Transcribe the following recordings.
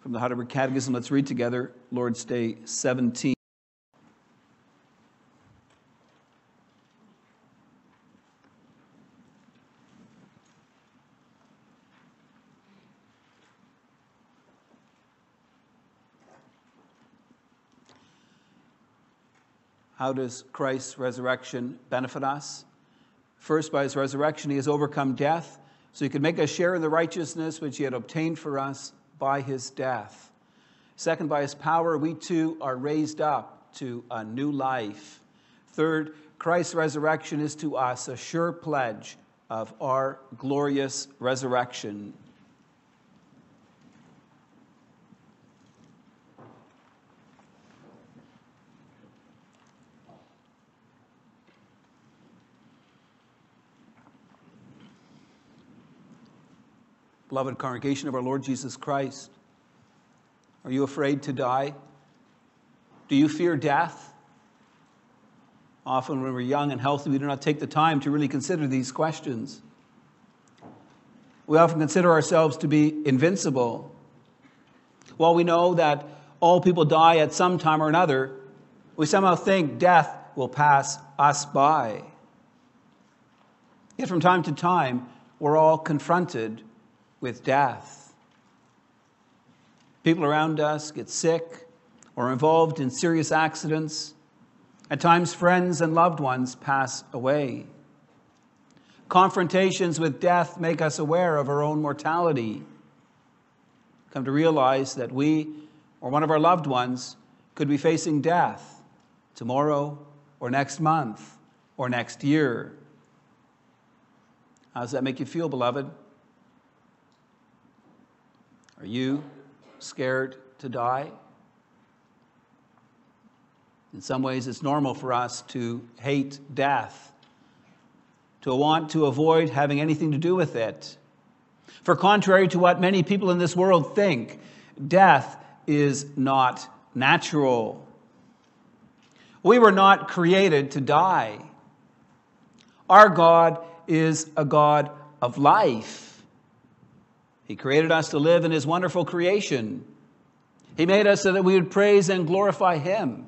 From the Heidelberg Catechism, let's read together Lord's Day 17. How does Christ's resurrection benefit us? First, by his resurrection, he has overcome death, so he could make us share in the righteousness which he had obtained for us by his death. Second, by his power, we too are raised up to a new life. Third, Christ's resurrection is to us a sure pledge of our glorious resurrection. Beloved congregation of our Lord Jesus Christ, are you afraid to die? Do you fear death? Often, when we're young and healthy, we do not take the time to really consider these questions. We often consider ourselves to be invincible. While we know that all people die at some time or another, we somehow think death will pass us by. Yet, from time to time, we're all confronted with death. People around us get sick or involved in serious accidents. At times, friends and loved ones pass away. Confrontations with death make us aware of our own mortality. Come to realize that we or one of our loved ones could be facing death tomorrow or next month or next year. How does that make you feel, beloved? Are you scared to die? In some ways, it's normal for us to hate death, to want to avoid having anything to do with it. For, contrary to what many people in this world think, death is not natural. We were not created to die. Our God is a God of life. He created us to live in His wonderful creation. He made us so that we would praise and glorify Him.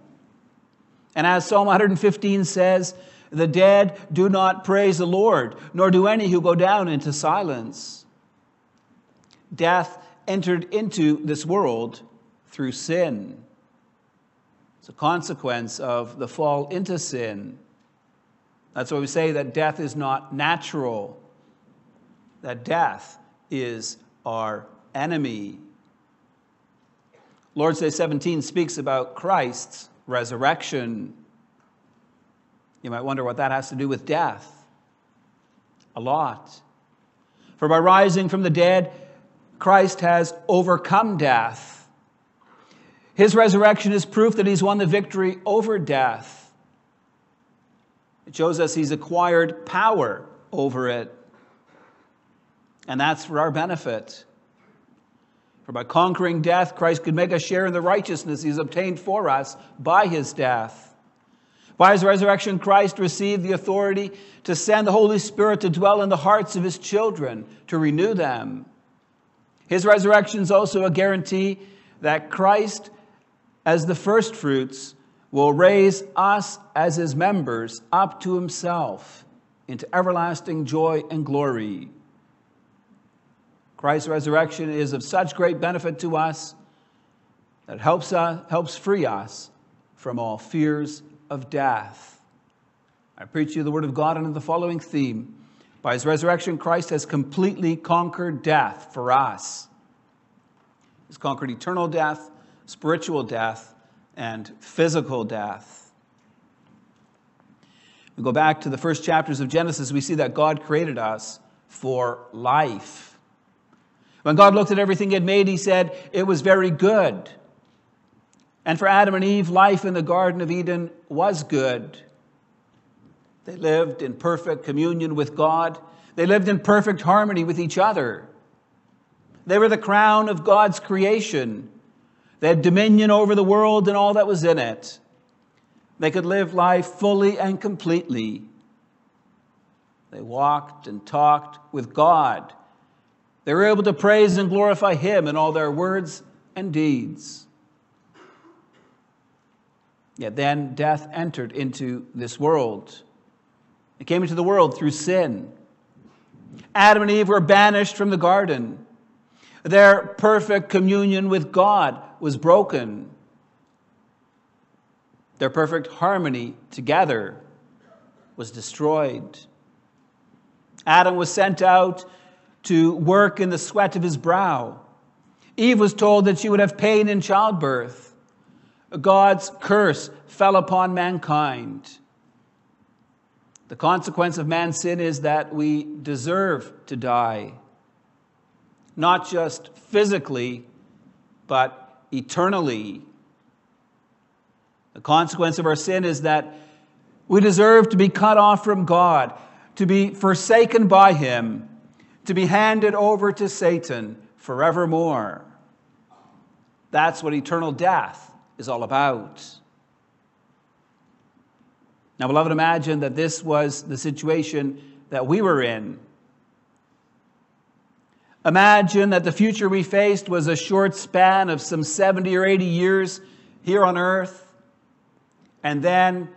And as Psalm 115 says, the dead do not praise the Lord, nor do any who go down into silence. Death entered into this world through sin. It's a consequence of the fall into sin. That's why we say that death is not natural, that death is our enemy. Lord's Day 17 speaks about Christ's resurrection. You might wonder what that has to do with death. A lot. For by rising from the dead, Christ has overcome death. His resurrection is proof that he's won the victory over death. It shows us he's acquired power over it. And that's for our benefit. For by conquering death, Christ could make us share in the righteousness he's obtained for us by his death. By his resurrection, Christ received the authority to send the Holy Spirit to dwell in the hearts of his children, to renew them. His resurrection is also a guarantee that Christ, as the firstfruits, will raise us as his members up to himself into everlasting joy and glory. Christ's resurrection is of such great benefit to us that helps, us, helps free us from all fears of death. I preach you the word of God under the following theme. By his resurrection, Christ has completely conquered death for us. He's conquered eternal death, spiritual death, and physical death. We go back to the first chapters of Genesis, we see that God created us for life. When God looked at everything He had made, He said, It was very good. And for Adam and Eve, life in the Garden of Eden was good. They lived in perfect communion with God, they lived in perfect harmony with each other. They were the crown of God's creation. They had dominion over the world and all that was in it. They could live life fully and completely. They walked and talked with God they were able to praise and glorify Him in all their words and deeds. Yet then death entered into this world. It came into the world through sin. Adam and Eve were banished from the garden. Their perfect communion with God was broken. Their perfect harmony together was destroyed. Adam was sent out to work in the sweat of his brow. Eve was told that she would have pain in childbirth. God's curse fell upon mankind. The consequence of man's sin is that we deserve to die, not just physically, but eternally. The consequence of our sin is that we deserve to be cut off from God, to be forsaken by Him, to be handed over to Satan forevermore. That's what eternal death is all about. Now, beloved, imagine that this was the situation that we were in. Imagine that the future we faced was a short span of some 70 or 80 years here on earth, and then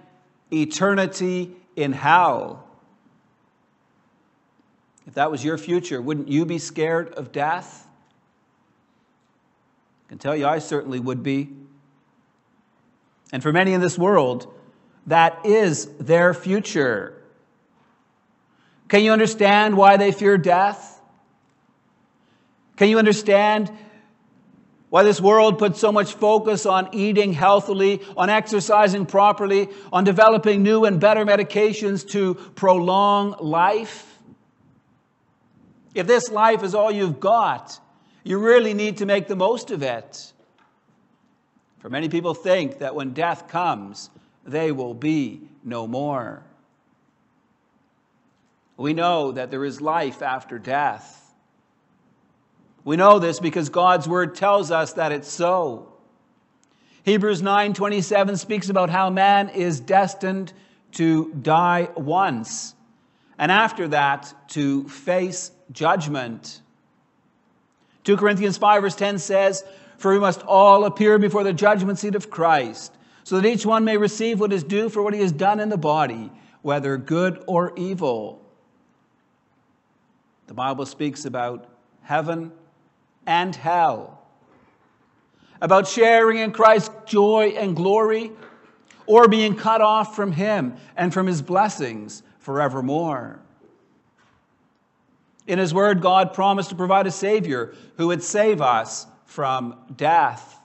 eternity in hell. If that was your future, wouldn't you be scared of death? I can tell you, I certainly would be. And for many in this world, that is their future. Can you understand why they fear death? Can you understand why this world puts so much focus on eating healthily, on exercising properly, on developing new and better medications to prolong life? If this life is all you've got, you really need to make the most of it. For many people think that when death comes, they will be no more. We know that there is life after death. We know this because God's word tells us that it's so. Hebrews 9:27 speaks about how man is destined to die once and after that to face judgment. 2 Corinthians 5 verse 10 says, "For we must all appear before the judgment seat of Christ, so that each one may receive what is due for what he has done in the body, whether good or evil." The Bible speaks about heaven and hell, about sharing in Christ's joy and glory, or being cut off from him and from his blessings forevermore. In His Word, God promised to provide a Savior who would save us from death.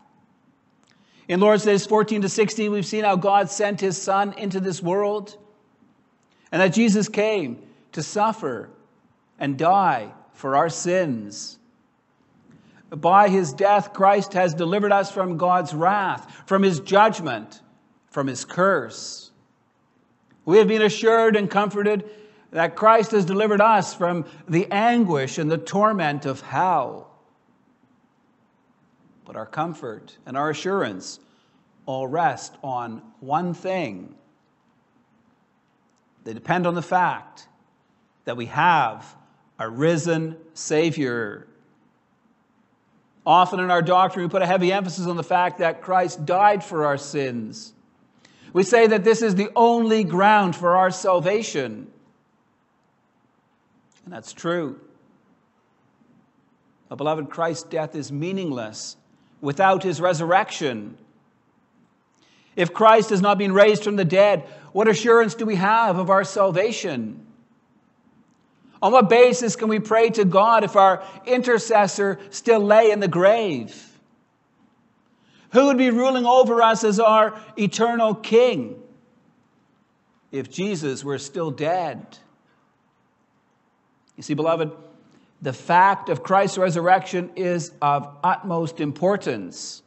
In Lord's Days 14 to 16, we've seen how God sent His Son into this world and that Jesus came to suffer and die for our sins. By His death, Christ has delivered us from God's wrath, from His judgment, from His curse. We have been assured and comforted that Christ has delivered us from the anguish and the torment of hell. But our comfort and our assurance all rest on one thing. They depend on the fact that we have a risen Savior. Often in our doctrine, we put a heavy emphasis on the fact that Christ died for our sins. We say that this is the only ground for our salvation. And that's true. But, beloved, Christ's death is meaningless without his resurrection. If Christ has not been raised from the dead, what assurance do we have of our salvation? On what basis can we pray to God if our intercessor still lay in the grave? Who would be ruling over us as our eternal King if Jesus were still dead? You see, beloved, the fact of Christ's resurrection is of utmost importance.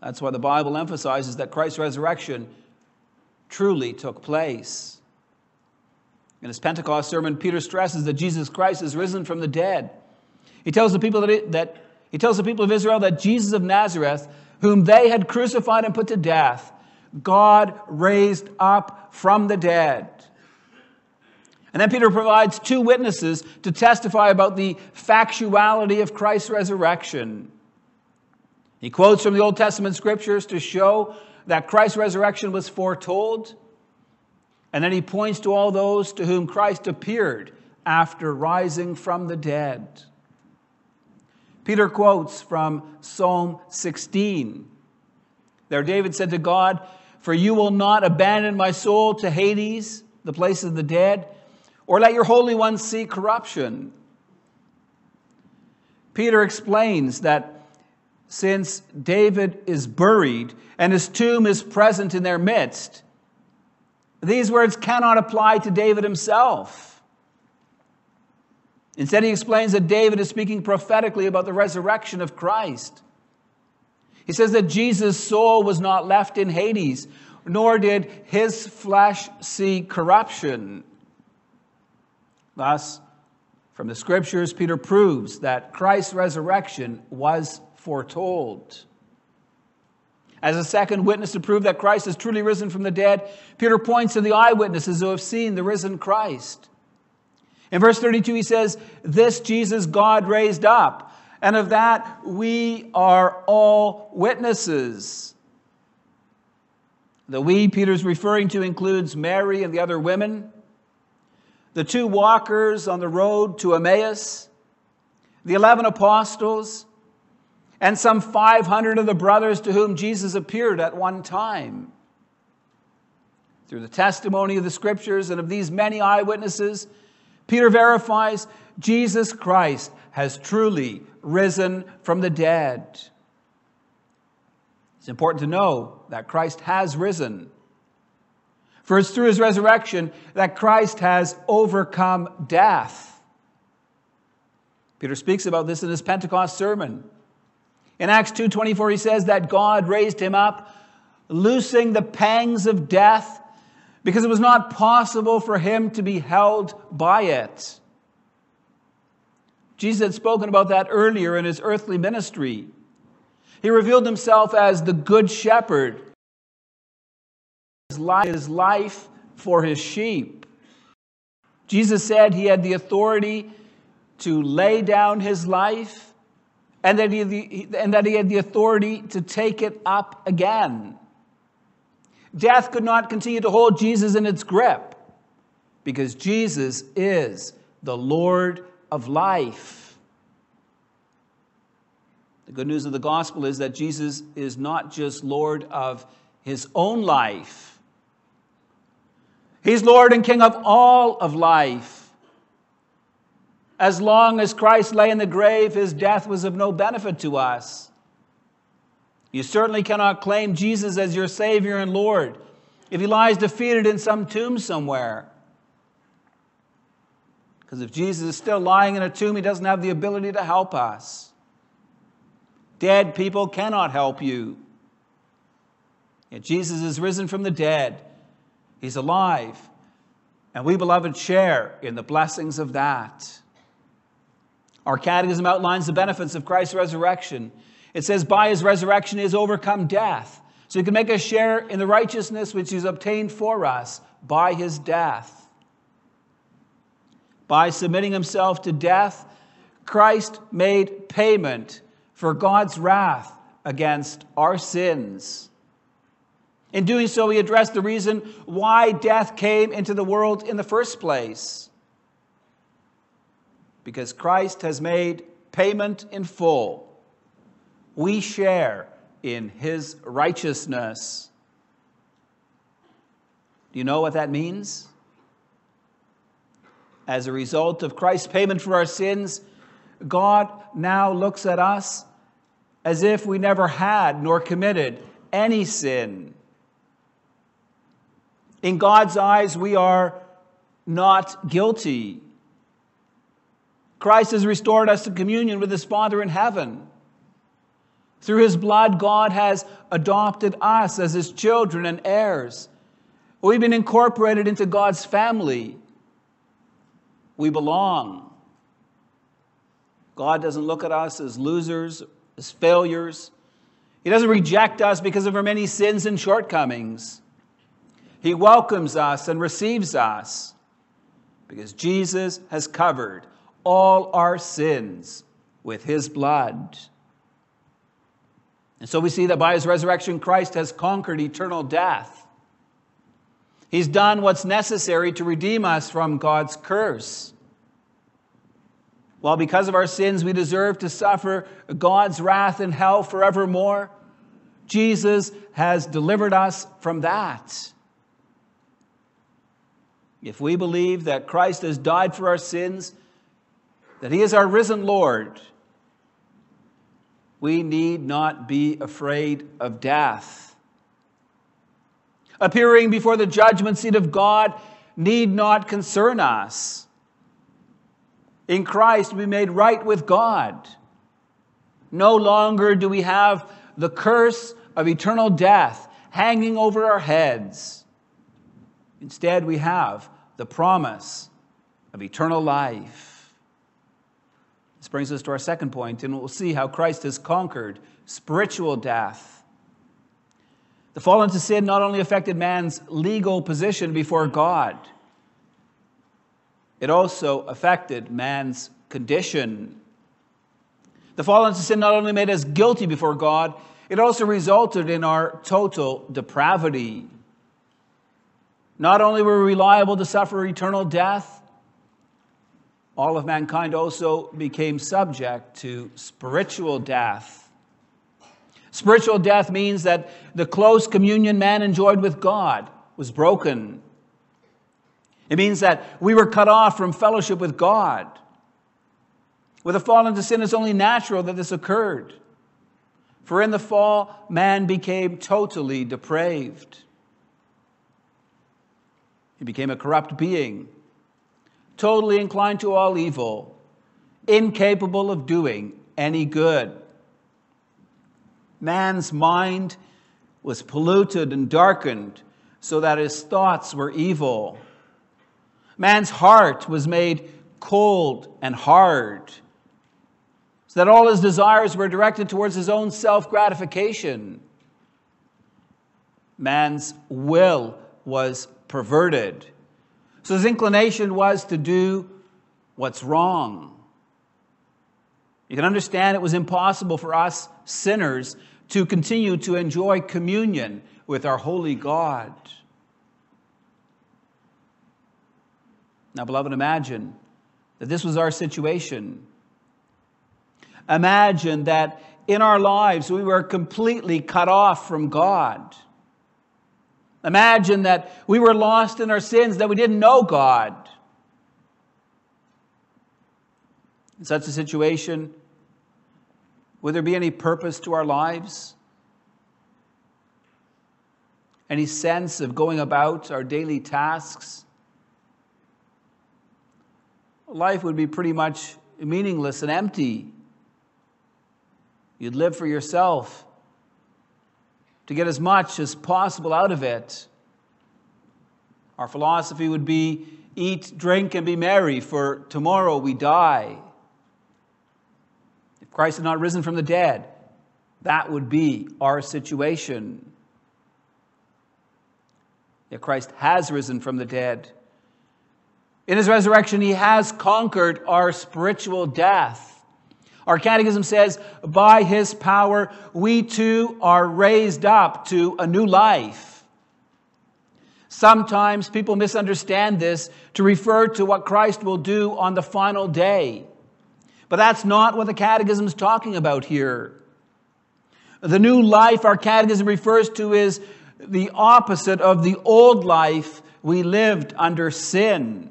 That's why the Bible emphasizes that Christ's resurrection truly took place. In his Pentecost sermon, Peter stresses that Jesus Christ is risen from the dead. He tells the people that, it, that he tells the people of Israel that Jesus of Nazareth, whom they had crucified and put to death, God raised up from the dead. And then Peter provides two witnesses to testify about the factuality of Christ's resurrection. He quotes from the Old Testament scriptures to show that Christ's resurrection was foretold. And then he points to all those to whom Christ appeared after rising from the dead. Peter quotes from Psalm 16. There, David said to God, For you will not abandon my soul to Hades, the place of the dead, or let your Holy One see corruption. Peter explains that since David is buried and his tomb is present in their midst, these words cannot apply to David himself. Instead, he explains that David is speaking prophetically about the resurrection of Christ. He says that Jesus' soul was not left in Hades, nor did his flesh see corruption. Thus, from the scriptures, Peter proves that Christ's resurrection was foretold. As a second witness to prove that Christ is truly risen from the dead, Peter points to the eyewitnesses who have seen the risen Christ. In verse 32, he says, This Jesus God raised up, and of that we are all witnesses. The we Peter's referring to includes Mary and the other women, the two walkers on the road to Emmaus, the 11 apostles, and some 500 of the brothers to whom Jesus appeared at one time. Through the testimony of the scriptures and of these many eyewitnesses, Peter verifies Jesus Christ has truly risen from the dead. It's important to know that Christ has risen. For it's through his resurrection that Christ has overcome death. Peter speaks about this in his Pentecost sermon. In Acts 2:24 he says that God raised him up loosing the pangs of death because it was not possible for him to be held by it. Jesus had spoken about that earlier in his earthly ministry. He revealed himself as the good shepherd his life for his sheep. Jesus said he had the authority to lay down his life and that he, and that he had the authority to take it up again. Death could not continue to hold Jesus in its grip because Jesus is the Lord of life. The good news of the gospel is that Jesus is not just Lord of his own life He's Lord and King of all of life. As long as Christ lay in the grave, his death was of no benefit to us. You certainly cannot claim Jesus as your Savior and Lord if he lies defeated in some tomb somewhere. Because if Jesus is still lying in a tomb, he doesn't have the ability to help us. Dead people cannot help you. Yet Jesus is risen from the dead. He's alive. And we, beloved, share in the blessings of that. Our catechism outlines the benefits of Christ's resurrection. It says, by his resurrection, he has overcome death. So he can make us share in the righteousness which he's obtained for us by his death. By submitting himself to death, Christ made payment for God's wrath against our sins. In doing so, he addressed the reason why death came into the world in the first place. Because Christ has made payment in full. We share in his righteousness. Do you know what that means? As a result of Christ's payment for our sins, God now looks at us as if we never had nor committed any sin. In God's eyes, we are not guilty. Christ has restored us to communion with his Father in heaven. Through his blood, God has adopted us as his children and heirs. We've been incorporated into God's family. We belong. God doesn't look at us as losers, as failures. He doesn't reject us because of our many sins and shortcomings. He welcomes us and receives us because Jesus has covered all our sins with his blood. And so we see that by his resurrection, Christ has conquered eternal death. He's done what's necessary to redeem us from God's curse. While because of our sins we deserve to suffer God's wrath in hell forevermore, Jesus has delivered us from that. If we believe that Christ has died for our sins, that he is our risen Lord, we need not be afraid of death. Appearing before the judgment seat of God need not concern us. In Christ, we made right with God. No longer do we have the curse of eternal death hanging over our heads. Instead, we have the promise of eternal life. This brings us to our second point, and we'll see how Christ has conquered spiritual death. The fall into sin not only affected man's legal position before God, it also affected man's condition. The fall into sin not only made us guilty before God, it also resulted in our total depravity. Not only were we liable to suffer eternal death, all of mankind also became subject to spiritual death. Spiritual death means that the close communion man enjoyed with God was broken. It means that we were cut off from fellowship with God. With a fall into sin, it's only natural that this occurred. For in the fall, man became totally depraved. He became a corrupt being, totally inclined to all evil, incapable of doing any good. Man's mind was polluted and darkened so that his thoughts were evil. Man's heart was made cold and hard so that all his desires were directed towards his own self gratification. Man's will was perverted. So his inclination was to do what's wrong. You can understand it was impossible for us sinners to continue to enjoy communion with our holy God. Now, beloved, imagine that this was our situation. Imagine that in our lives we were completely cut off from God. Imagine that we were lost in our sins, that we didn't know God. In such a situation, would there be any purpose to our lives? Any sense of going about our daily tasks? Life would be pretty much meaningless and empty. You'd live for yourself to get as much as possible out of it. Our philosophy would be eat, drink, and be merry, for tomorrow we die. If Christ had not risen from the dead, that would be our situation. Yet Christ has risen from the dead. In his resurrection, he has conquered our spiritual death. Our catechism says, by his power, we too are raised up to a new life. Sometimes people misunderstand this to refer to what Christ will do on the final day. But that's not what the catechism is talking about here. The new life our catechism refers to is the opposite of the old life we lived under sin.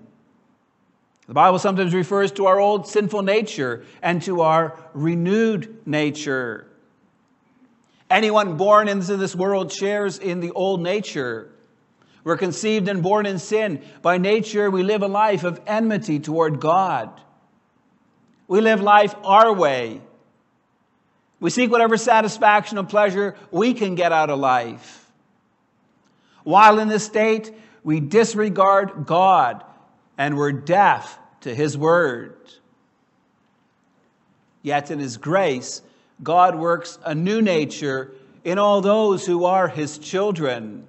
The Bible sometimes refers to our old sinful nature and to our renewed nature. Anyone born into this world shares in the old nature. We're conceived and born in sin. By nature, we live a life of enmity toward God. We live life our way. We seek whatever satisfaction or pleasure we can get out of life. While in this state, we disregard God and we're deaf to his word. Yet in his grace, God works a new nature in all those who are his children.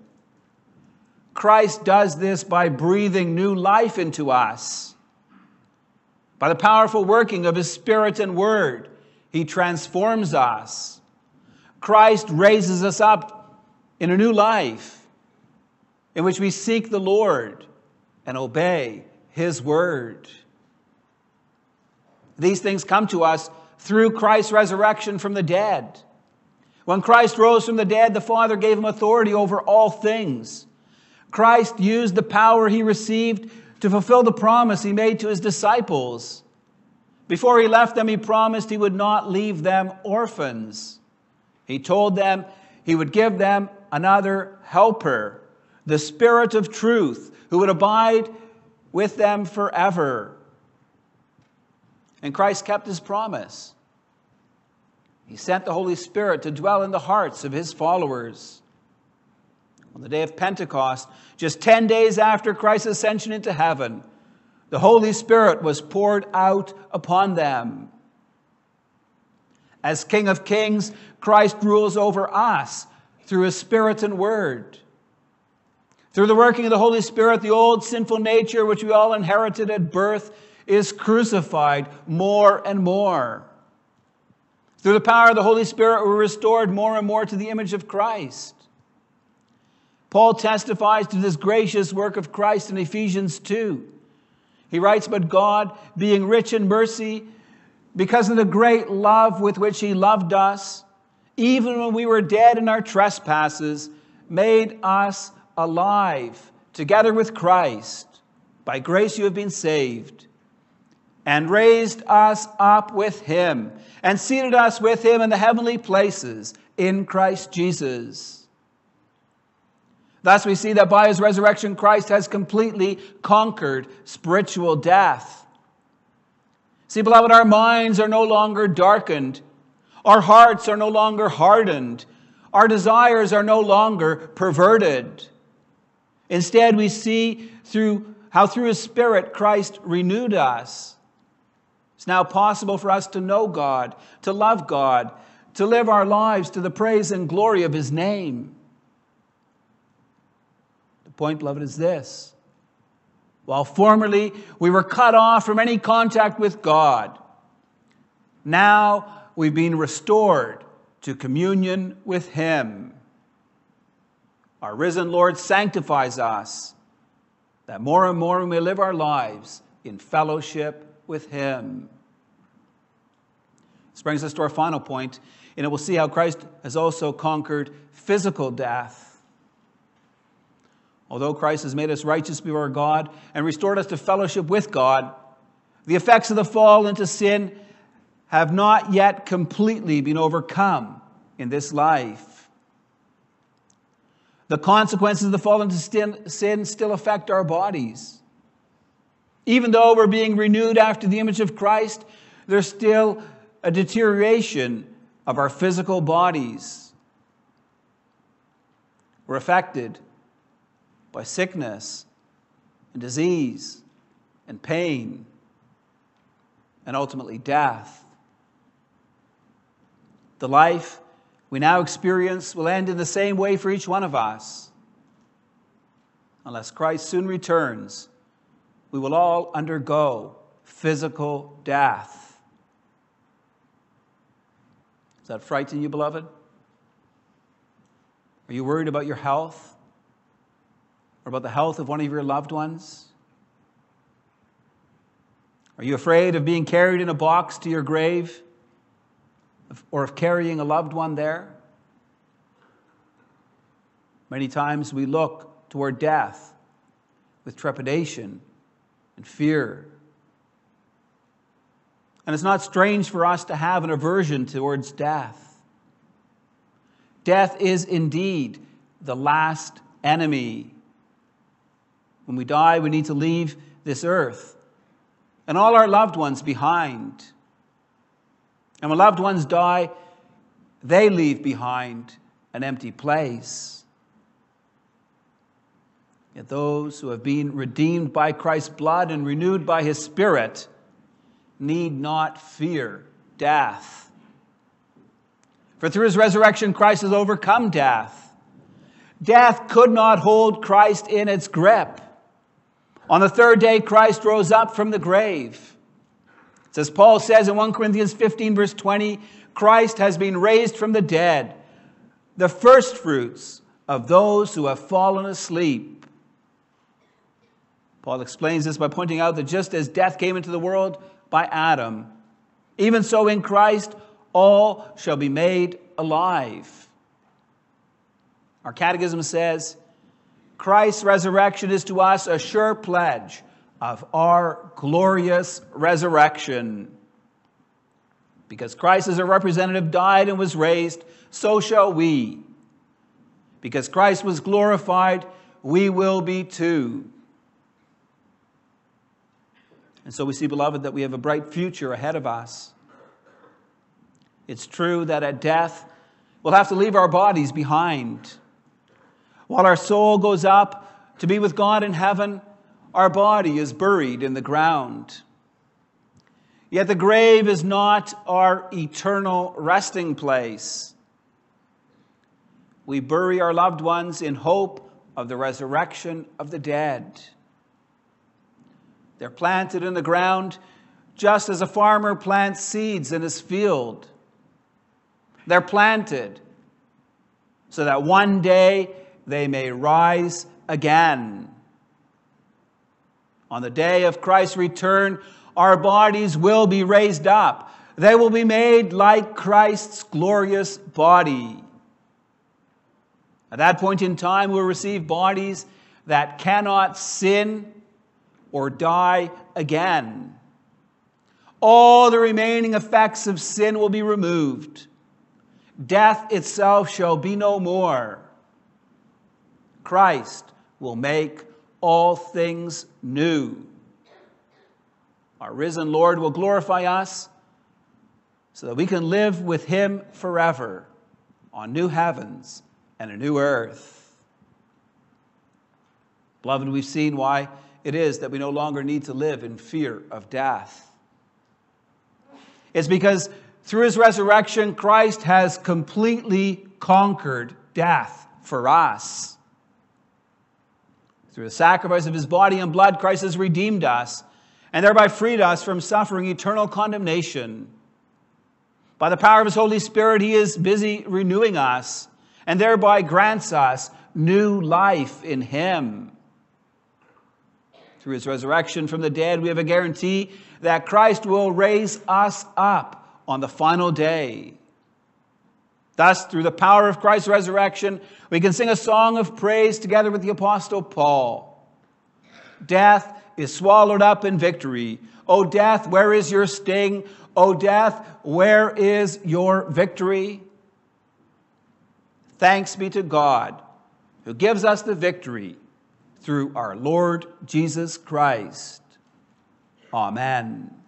Christ does this by breathing new life into us. By the powerful working of his Spirit and Word, he transforms us. Christ raises us up in a new life in which we seek the Lord and obey His word. These things come to us through Christ's resurrection from the dead. When Christ rose from the dead, the Father gave him authority over all things. Christ used the power he received to fulfill the promise he made to his disciples. Before he left them, he promised he would not leave them orphans. He told them he would give them another helper, the Spirit of truth, who would abide with them forever. And Christ kept his promise. He sent the Holy Spirit to dwell in the hearts of his followers. On the day of Pentecost, just 10 days after Christ's ascension into heaven, the Holy Spirit was poured out upon them. As King of Kings, Christ rules over us through his Spirit and Word. Through the working of the Holy Spirit, the old sinful nature which we all inherited at birth is crucified more and more. Through the power of the Holy Spirit, we're restored more and more to the image of Christ. Paul testifies to this gracious work of Christ in Ephesians 2. He writes, But God, being rich in mercy, because of the great love with which He loved us, even when we were dead in our trespasses, made us alive together with Christ. By grace you have been saved and raised us up with him, and seated us with him in the heavenly places in Christ Jesus. Thus, we see that by his resurrection, Christ has completely conquered spiritual death. See, beloved, our minds are no longer darkened, our hearts are no longer hardened, our desires are no longer perverted. Instead, we see through how through his spirit Christ renewed us it's now possible for us to know God, to love God, to live our lives to the praise and glory of His name. The point, beloved, is this. While formerly we were cut off from any contact with God, now we've been restored to communion with Him. Our risen Lord sanctifies us that more and more we may live our lives in fellowship with him. This brings us to our final point, and it will see how Christ has also conquered physical death. Although Christ has made us righteous before God and restored us to fellowship with God, the effects of the fall into sin have not yet completely been overcome in this life. The consequences of the fall into sin still affect our bodies. Even though we're being renewed after the image of Christ, there's still a deterioration of our physical bodies. We're affected by sickness and disease and pain and ultimately death. The life we now experience will end in the same way for each one of us. Unless Christ soon returns we will all undergo physical death. Does that frighten you, beloved? Are you worried about your health or about the health of one of your loved ones? Are you afraid of being carried in a box to your grave or of carrying a loved one there? Many times we look toward death with trepidation and fear. And it's not strange for us to have an aversion towards death. Death is indeed the last enemy. When we die, we need to leave this earth and all our loved ones behind. And when loved ones die, they leave behind an empty place. Yet those who have been redeemed by Christ's blood and renewed by his Spirit need not fear death. For through his resurrection, Christ has overcome death. Death could not hold Christ in its grip. On the third day, Christ rose up from the grave. As Paul says in 1 Corinthians 15, verse 20, Christ has been raised from the dead, the first fruits of those who have fallen asleep. Paul explains this by pointing out that just as death came into the world by Adam, even so in Christ all shall be made alive. Our catechism says Christ's resurrection is to us a sure pledge of our glorious resurrection. Because Christ as a representative died and was raised, so shall we. Because Christ was glorified, we will be too. And so we see, beloved, that we have a bright future ahead of us. It's true that at death, we'll have to leave our bodies behind. While our soul goes up to be with God in heaven, our body is buried in the ground. Yet the grave is not our eternal resting place. We bury our loved ones in hope of the resurrection of the dead. They're planted in the ground just as a farmer plants seeds in his field. They're planted so that one day they may rise again. On the day of Christ's return, our bodies will be raised up. They will be made like Christ's glorious body. At that point in time, we'll receive bodies that cannot sin or die again. All the remaining effects of sin will be removed. Death itself shall be no more. Christ will make all things new. Our risen Lord will glorify us so that we can live with Him forever on new heavens and a new earth. Beloved, we've seen why it is that we no longer need to live in fear of death. It's because through his resurrection, Christ has completely conquered death for us. Through the sacrifice of his body and blood, Christ has redeemed us and thereby freed us from suffering eternal condemnation. By the power of his Holy Spirit, he is busy renewing us and thereby grants us new life in him. Through his resurrection from the dead, we have a guarantee that Christ will raise us up on the final day. Thus, through the power of Christ's resurrection, we can sing a song of praise together with the Apostle Paul. Death is swallowed up in victory. O death, where is your sting? O death, where is your victory? Thanks be to God who gives us the victory through our Lord Jesus Christ. Amen.